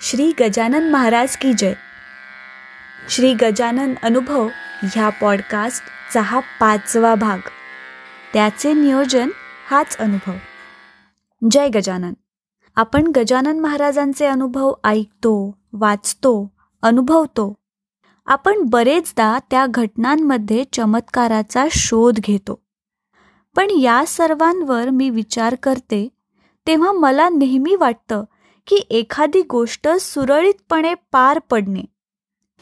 श्री गजानन महाराज की जय. श्री गजानन अनुभव ह्या पॉडकास्टचा हा पाचवा भाग. त्याचे नियोजन हाच अनुभव. जय गजानन. आपण गजानन महाराजांचे अनुभव ऐकतो वाचतो अनुभवतो. आपण बरेचदा त्या घटनांमध्ये चमत्काराचा शोध घेतो. पण या सर्वांवर मी विचार करते तेव्हा मला नेहमी वाटतं की एखादी गोष्ट सुरळीतपणे पार पडणे.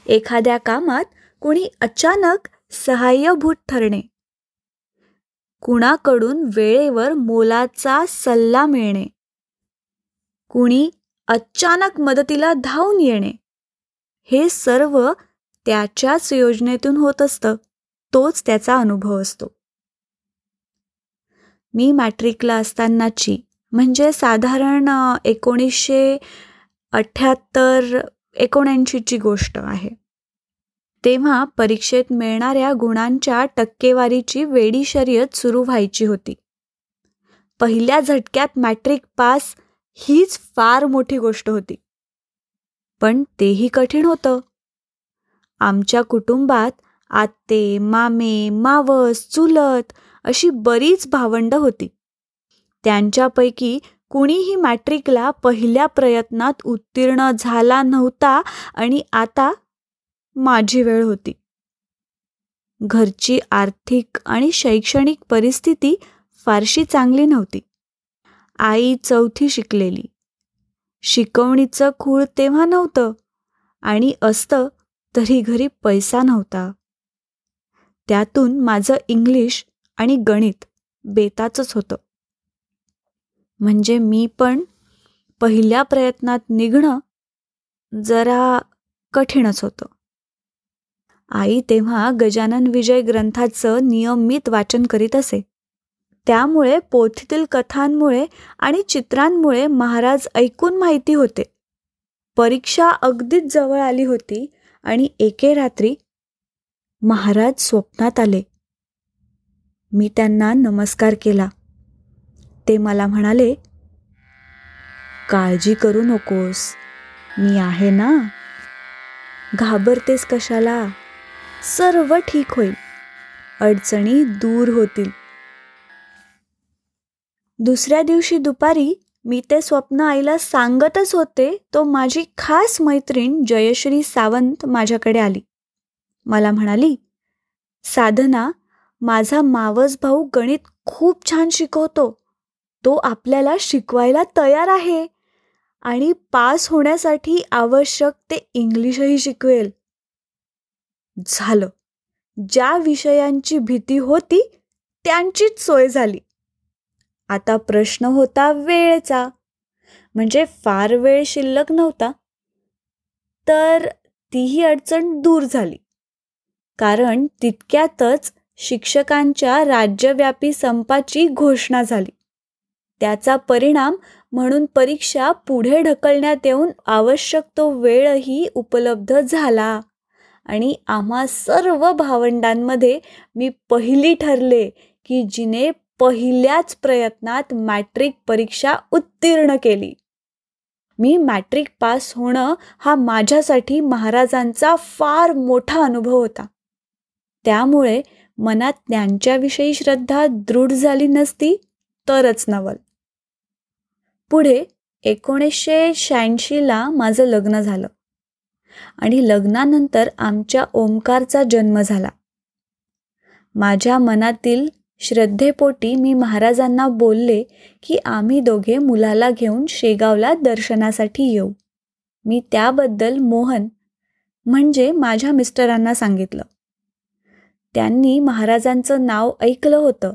एखाद्या कामात कुणी अचानक सहाय्यभूत ठरणे. कुणाकडून वेळेवर मोलाचा सल्ला मिळणे. कुणी अचानक मदतीला धावून येणे. हे सर्व त्याच्याच योजनेतून होत असतं. तोच त्याचा अनुभव असतो. मी मॅट्रिकला असतानाची म्हणजे साधारण एकोणीसशे अठ्ठ्याहत्तर एकोणऐंशीची गोष्ट आहे. तेव्हा परीक्षेत मिळणाऱ्या गुणांच्या टक्केवारीची वेडी शर्यत सुरू व्हायची होती. पहिल्या झटक्यात मॅट्रिक पास हीच फार मोठी गोष्ट होती. पण तेही कठीण होतं. आमच्या कुटुंबात आत्ते मामे मावस चुलत अशी बरीच भावंड होती. त्यांच्यापैकी कुणीही मॅट्रिकला पहिल्या प्रयत्नात उत्तीर्ण झाला नव्हता आणि आता माझी वेळ होती. घरची आर्थिक आणि शैक्षणिक परिस्थिती फारशी चांगली नव्हती. आई चौथी शिकलेली. शिकवणीचं खूळ तेव्हा नव्हतं आणि असतं तरी घरी पैसा नव्हता. त्यातून माझं इंग्लिश आणि गणित बेताचंच होतं. म्हणजे मी पण पहिल्या प्रयत्नात निघणं जरा कठीणच होतं. आई तेव्हा गजानन विजय ग्रंथाचं नियमित वाचन करीत असे. त्यामुळे पोथीतील कथांमुळे आणि चित्रांमुळे महाराज ऐकून माहिती होते. परीक्षा अगदीच जवळ आली होती आणि एके रात्री महाराज स्वप्नात आले. मी त्यांना नमस्कार केला. ते मला म्हणाले काळजी करू नकोस. मी आहे ना. घाबरतेस कशाला? सर्व ठीक होईल. अडचणी दूर होतील. दुसऱ्या दिवशी दुपारी मी ते स्वप्न आईला सांगतच होते तो माझी खास मैत्रीण जयश्री सावंत माझ्याकडे आली. मला म्हणाली साधना माझा मावस भाऊ गणित खूप छान शिकवतो. तो आपल्याला शिकवायला तयार आहे. आणि पास होण्यासाठी आवश्यक ते इंग्लिशही शिकवेल. झालं. ज्या विषयांची भीती होती त्यांचीच सोय झाली. आता प्रश्न होता वेळेचा. म्हणजे फार वेळ शिल्लक नव्हता. तर तीही अडचण दूर झाली. कारण तितक्यातच शिक्षकांच्या राज्यव्यापी संपाची घोषणा झाली. त्याचा परिणाम म्हणून परीक्षा पुढे ढकलण्यात येऊन आवश्यक तो वेळही उपलब्ध झाला. आणि आम्हा सर्व भावंडांमध्ये मी पहिली ठरले की जिने पहिल्याच प्रयत्नात मॅट्रिक परीक्षा उत्तीर्ण केली. मी मॅट्रिक पास होणं हा माझ्यासाठी महाराजांचा फार मोठा अनुभव होता. त्यामुळे मनात त्यांच्याविषयी श्रद्धा दृढ झाली नसती तरच नवल. पुढे एकोणीसशे शहाऐंशीला माझं लग्न झालं. आणि लग्नानंतर आमच्या ओंकारचा जन्म झाला. माझ्या मनातील श्रद्धेपोटी मी महाराजांना बोलले की आम्ही दोघे मुलाला घेऊन शेगावला दर्शनासाठी येऊ. मी त्याबद्दल मोहन म्हणजे माझ्या मिस्टरांना सांगितलं. त्यांनी महाराजांचं नाव ऐकलं होतं.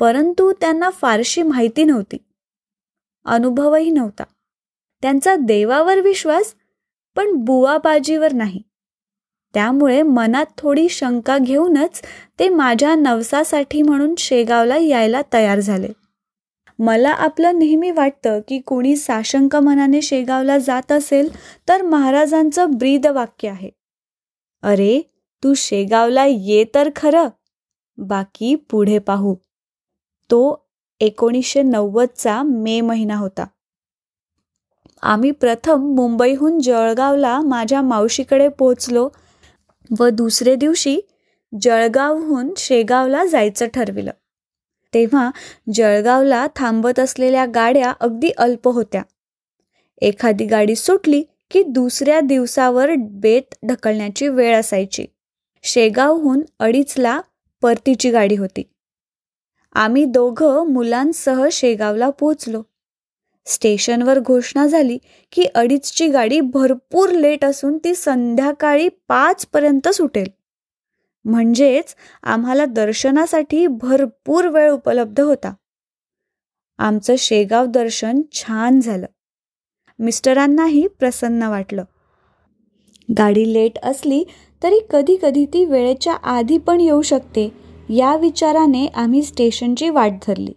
परंतु त्यांना फारशी माहिती नव्हती. अनुभवही नव्हता. त्यांचा देवावर विश्वास पण बुवाबाजीवर नाही. त्यामुळे मनात थोडी शंका घेऊनच ते माझ्या नवसासाठी म्हणून शेगावला यायला तयार झाले. मला आपलं नेहमी वाटतं की कोणी साशंक मनाने शेगावला जात असेल तर महाराजांचं ब्रीद वाक्य आहे. अरे तू शेगावला ये तर खरं. बाकी पुढे पाहू. तो एकोणीसशे नव्वदचा मे महिना होता. आम्ही प्रथम मुंबईहून जळगावला माझ्या मावशीकडे पोचलो व दुसरे दिवशी जळगावहून शेगावला जायचं ठरविलं. तेव्हा जळगावला थांबत असलेल्या गाड्या अगदी अल्प होत्या. एखादी गाडी सुटली की दुसऱ्या दिवसावर बेत ढकलण्याची वेळ असायची. शेगावहून अडीचला परतीची गाडी होती. आम्ही दोघं मुलांसह शेगावला पोचलो. स्टेशनवर घोषणा झाली की अडीचची गाडी भरपूर लेट असून ती संध्याकाळी पाचपर्यंत सुटेल. म्हणजेच आम्हाला दर्शनासाठी भरपूर वेळ उपलब्ध होता. आमचं शेगाव दर्शन छान झालं. मिस्टरांनाही प्रसन्न वाटलं. गाडी लेट असली तरी कधी कधी ती वेळेच्या आधी पण येऊ शकते. या विचाराने आम्ही स्टेशनची वाट धरली.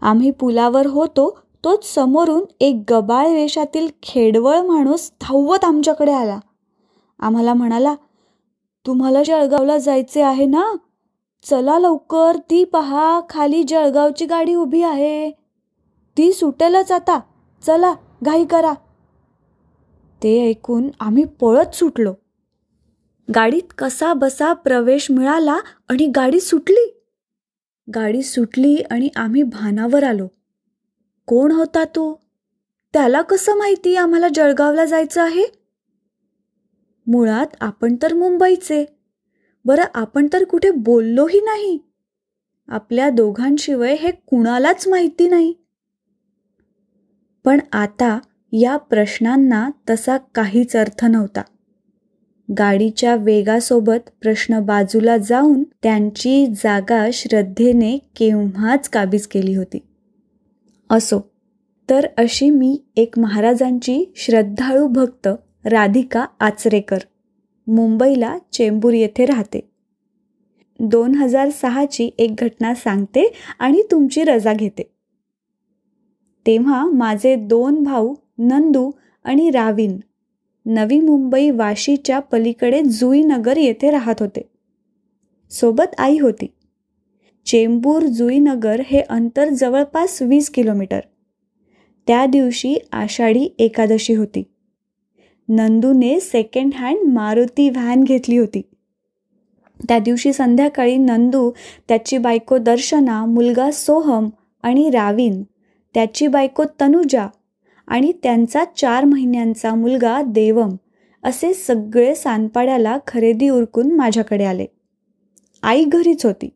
आम्ही पुलावर होतो तोच समोरून एक गबाळ वेशातील खेडवळ माणूस धावत आमच्याकडे आला. आम्हाला म्हणाला तुम्हाला जळगावला जायचे आहे ना? चला लवकर ती पहा खाली जळगावची गाडी उभी आहे. ती सुटेलच आता. चला घाई करा. ते ऐकून आम्ही पळत सुटलो. गाडीत कसा बसा प्रवेश मिळाला आणि गाडी सुटली? गाडी सुटली आणि आम्ही भानावर आलो. कोण होता तो? त्याला कसं माहिती आम्हाला जळगावला जायचं आहे? मुळात आपण तर मुंबईचे. बरं आपण तर कुठे बोललोही नाही. आपल्या दोघांशिवाय हे कुणालाच माहिती नाही. पण आता या प्रश्नांना तसा काहीच अर्थ नव्हता. गाडीच्या वेगासोबत प्रश्न बाजूला जाऊन त्यांची जागा श्रद्धेने केव्हाच काबीज केली होती. असो तर अशी मी एक महाराजांची श्रद्धाळू भक्त राधिका आचरेकर मुंबईला चेंबूर येथे राहते. दोन हजार सहाची एक घटना सांगते आणि तुमची रजा घेते. तेव्हा माझे दोन भाऊ नंदू आणि रावीन नवी मुंबई वाशीच्या पलीकडे जुईनगर येथे राहत होते. सोबत आई होती. चेंबूर जुईनगर हे अंतर जवळपास वीस किलोमीटर. त्या दिवशी आषाढी एकादशी होती. नंदूने सेकंड हँड मारुती व्हॅन घेतली होती. त्या दिवशी संध्याकाळी नंदू त्याची बायको दर्शना मुलगा सोहम आणि रावीन त्याची बायको तनुजा आणि त्यांचा चार महिन्यांचा मुलगा देवम असे सगळे सानपाड्याला खरेदी उरकून माझ्याकडे आले. आई घरीच होती.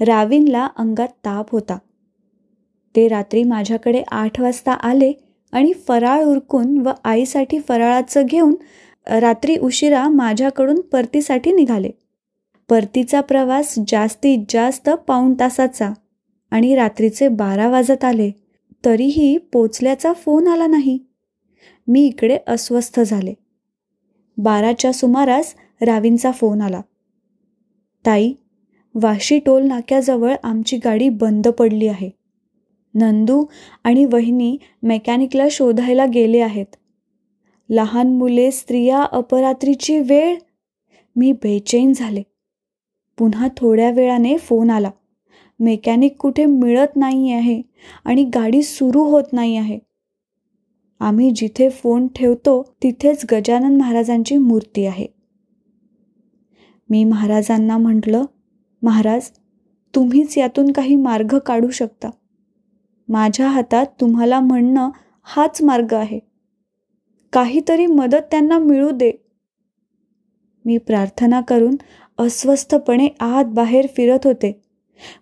रावीनला अंगात ताप होता. ते रात्री माझ्याकडे आठ वाजता आले आणि फराळ उरकून व आईसाठी फराळाचं घेऊन रात्री उशिरा माझ्याकडून परतीसाठी निघाले. परतीचा प्रवास जास्तीत जास्त पाऊण तासाचा आणि रात्रीचे बारा वाजत आले. तरीही पोचल्याचा फोन आला नाही. मी इकडे अस्वस्थ झाले. बाराच्या सुमारास रावींचा फोन आला. ताई वाशी टोल नाक्याजवळ आमची गाडी बंद पडली आहे. नंदू आणि वहिनी मेकॅनिकला शोधायला गेले आहेत. लहान मुले स्त्रिया अपरात्रीची वेळ. मी बेचैन झाले. पुन्हा थोड्या वेळाने फोन आला. मेकॅनिक कुठे मिळत नाही आहे आणि गाडी सुरू होत नाही आहे. आम्ही जिथे फोन ठेवतो तिथेच गजानन महाराजांची मूर्ती आहे. मी महाराजांना म्हटलं महाराज तुम्हीच यातून काही मार्ग काढू शकता. माझ्या हातात तुम्हाला म्हणणं हाच मार्ग आहे. काहीतरी मदत त्यांना मिळू दे. मी प्रार्थना करून अस्वस्थपणे आत बाहेर फिरत होते.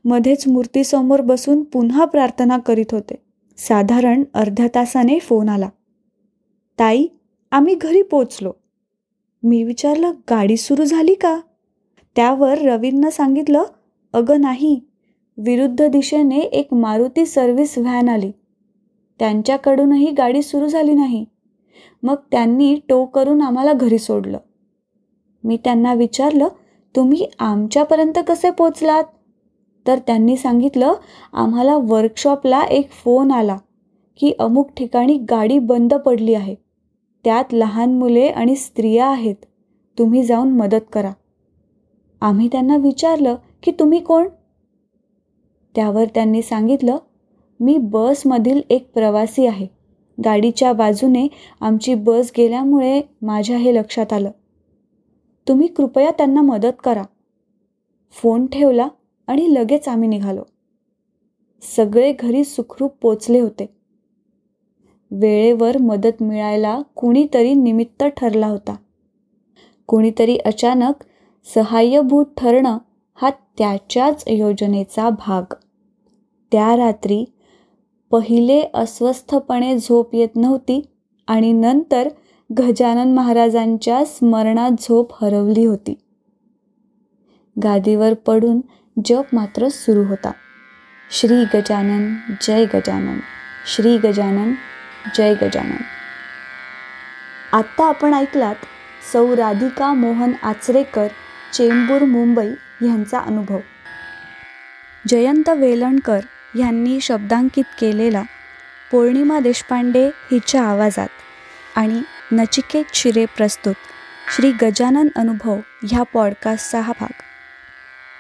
मध्येच मूर्तीसमोर बसून पुन्हा प्रार्थना करीत होते. साधारण अर्ध्या तासाने फोन आला. ताई आम्ही घरी पोचलो. मी विचारलं गाडी सुरू झाली का? त्यावर रवींना सांगितलं अगं नाही. विरुद्ध दिशेने एक मारुती सर्व्हिस व्हॅन आली. त्यांच्याकडूनही गाडी सुरू झाली नाही. मग त्यांनी टो करून आम्हाला घरी सोडलं. मी त्यांना विचारलं तुम्ही आमच्यापर्यंत कसे पोचलात? तर त्यांनी सांगितलं आम्हाला वर्कशॉपला एक फोन आला की अमुक ठिकाणी गाडी बंद पडली आहे. त्यात लहान मुले आणि स्त्रिया आहेत. तुम्ही जाऊन मदत करा. आम्ही त्यांना विचारलं की तुम्ही कोण? त्यावर त्यांनी सांगितलं मी बसमधील एक प्रवासी आहे. गाडीच्या बाजूने आमची बस गेल्यामुळे माझ्या हे लक्षात आलं. तुम्ही कृपया त्यांना मदत करा. फोन ठेवला आणि लगेच आम्ही निघालो. सगळे घरी सुखरूप पोचले होते. वेळेवर मदत मिळायला कुणीतरी निमित्त ठरला होता. कुणीतरी अचानक सहाय्यभूत ठरणं हा त्याच्याच योजनेचा भाग. त्या रात्री पहिले अस्वस्थपणे झोप येत नव्हती आणि नंतर गजानन महाराजांच्या स्मरणात झोप हरवली होती. गादीवर पडून जप मात्र सुरू होता. श्री गजानन जय गजानन श्री गजानन जय गजानन. आत्ता आपण ऐकलात सौ राधिका मोहन आचरेकर चेंबूर मुंबई यांचा अनुभव. जयंत वेलणकर यांनी शब्दांकित केलेला पौर्णिमा देशपांडे हिच्या आवाजात आणि नचिकेत शिरे प्रस्तुत श्री गजानन अनुभव ह्या पॉडकास्टचा हा भाग.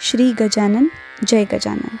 श्री गजानन जय गजानन.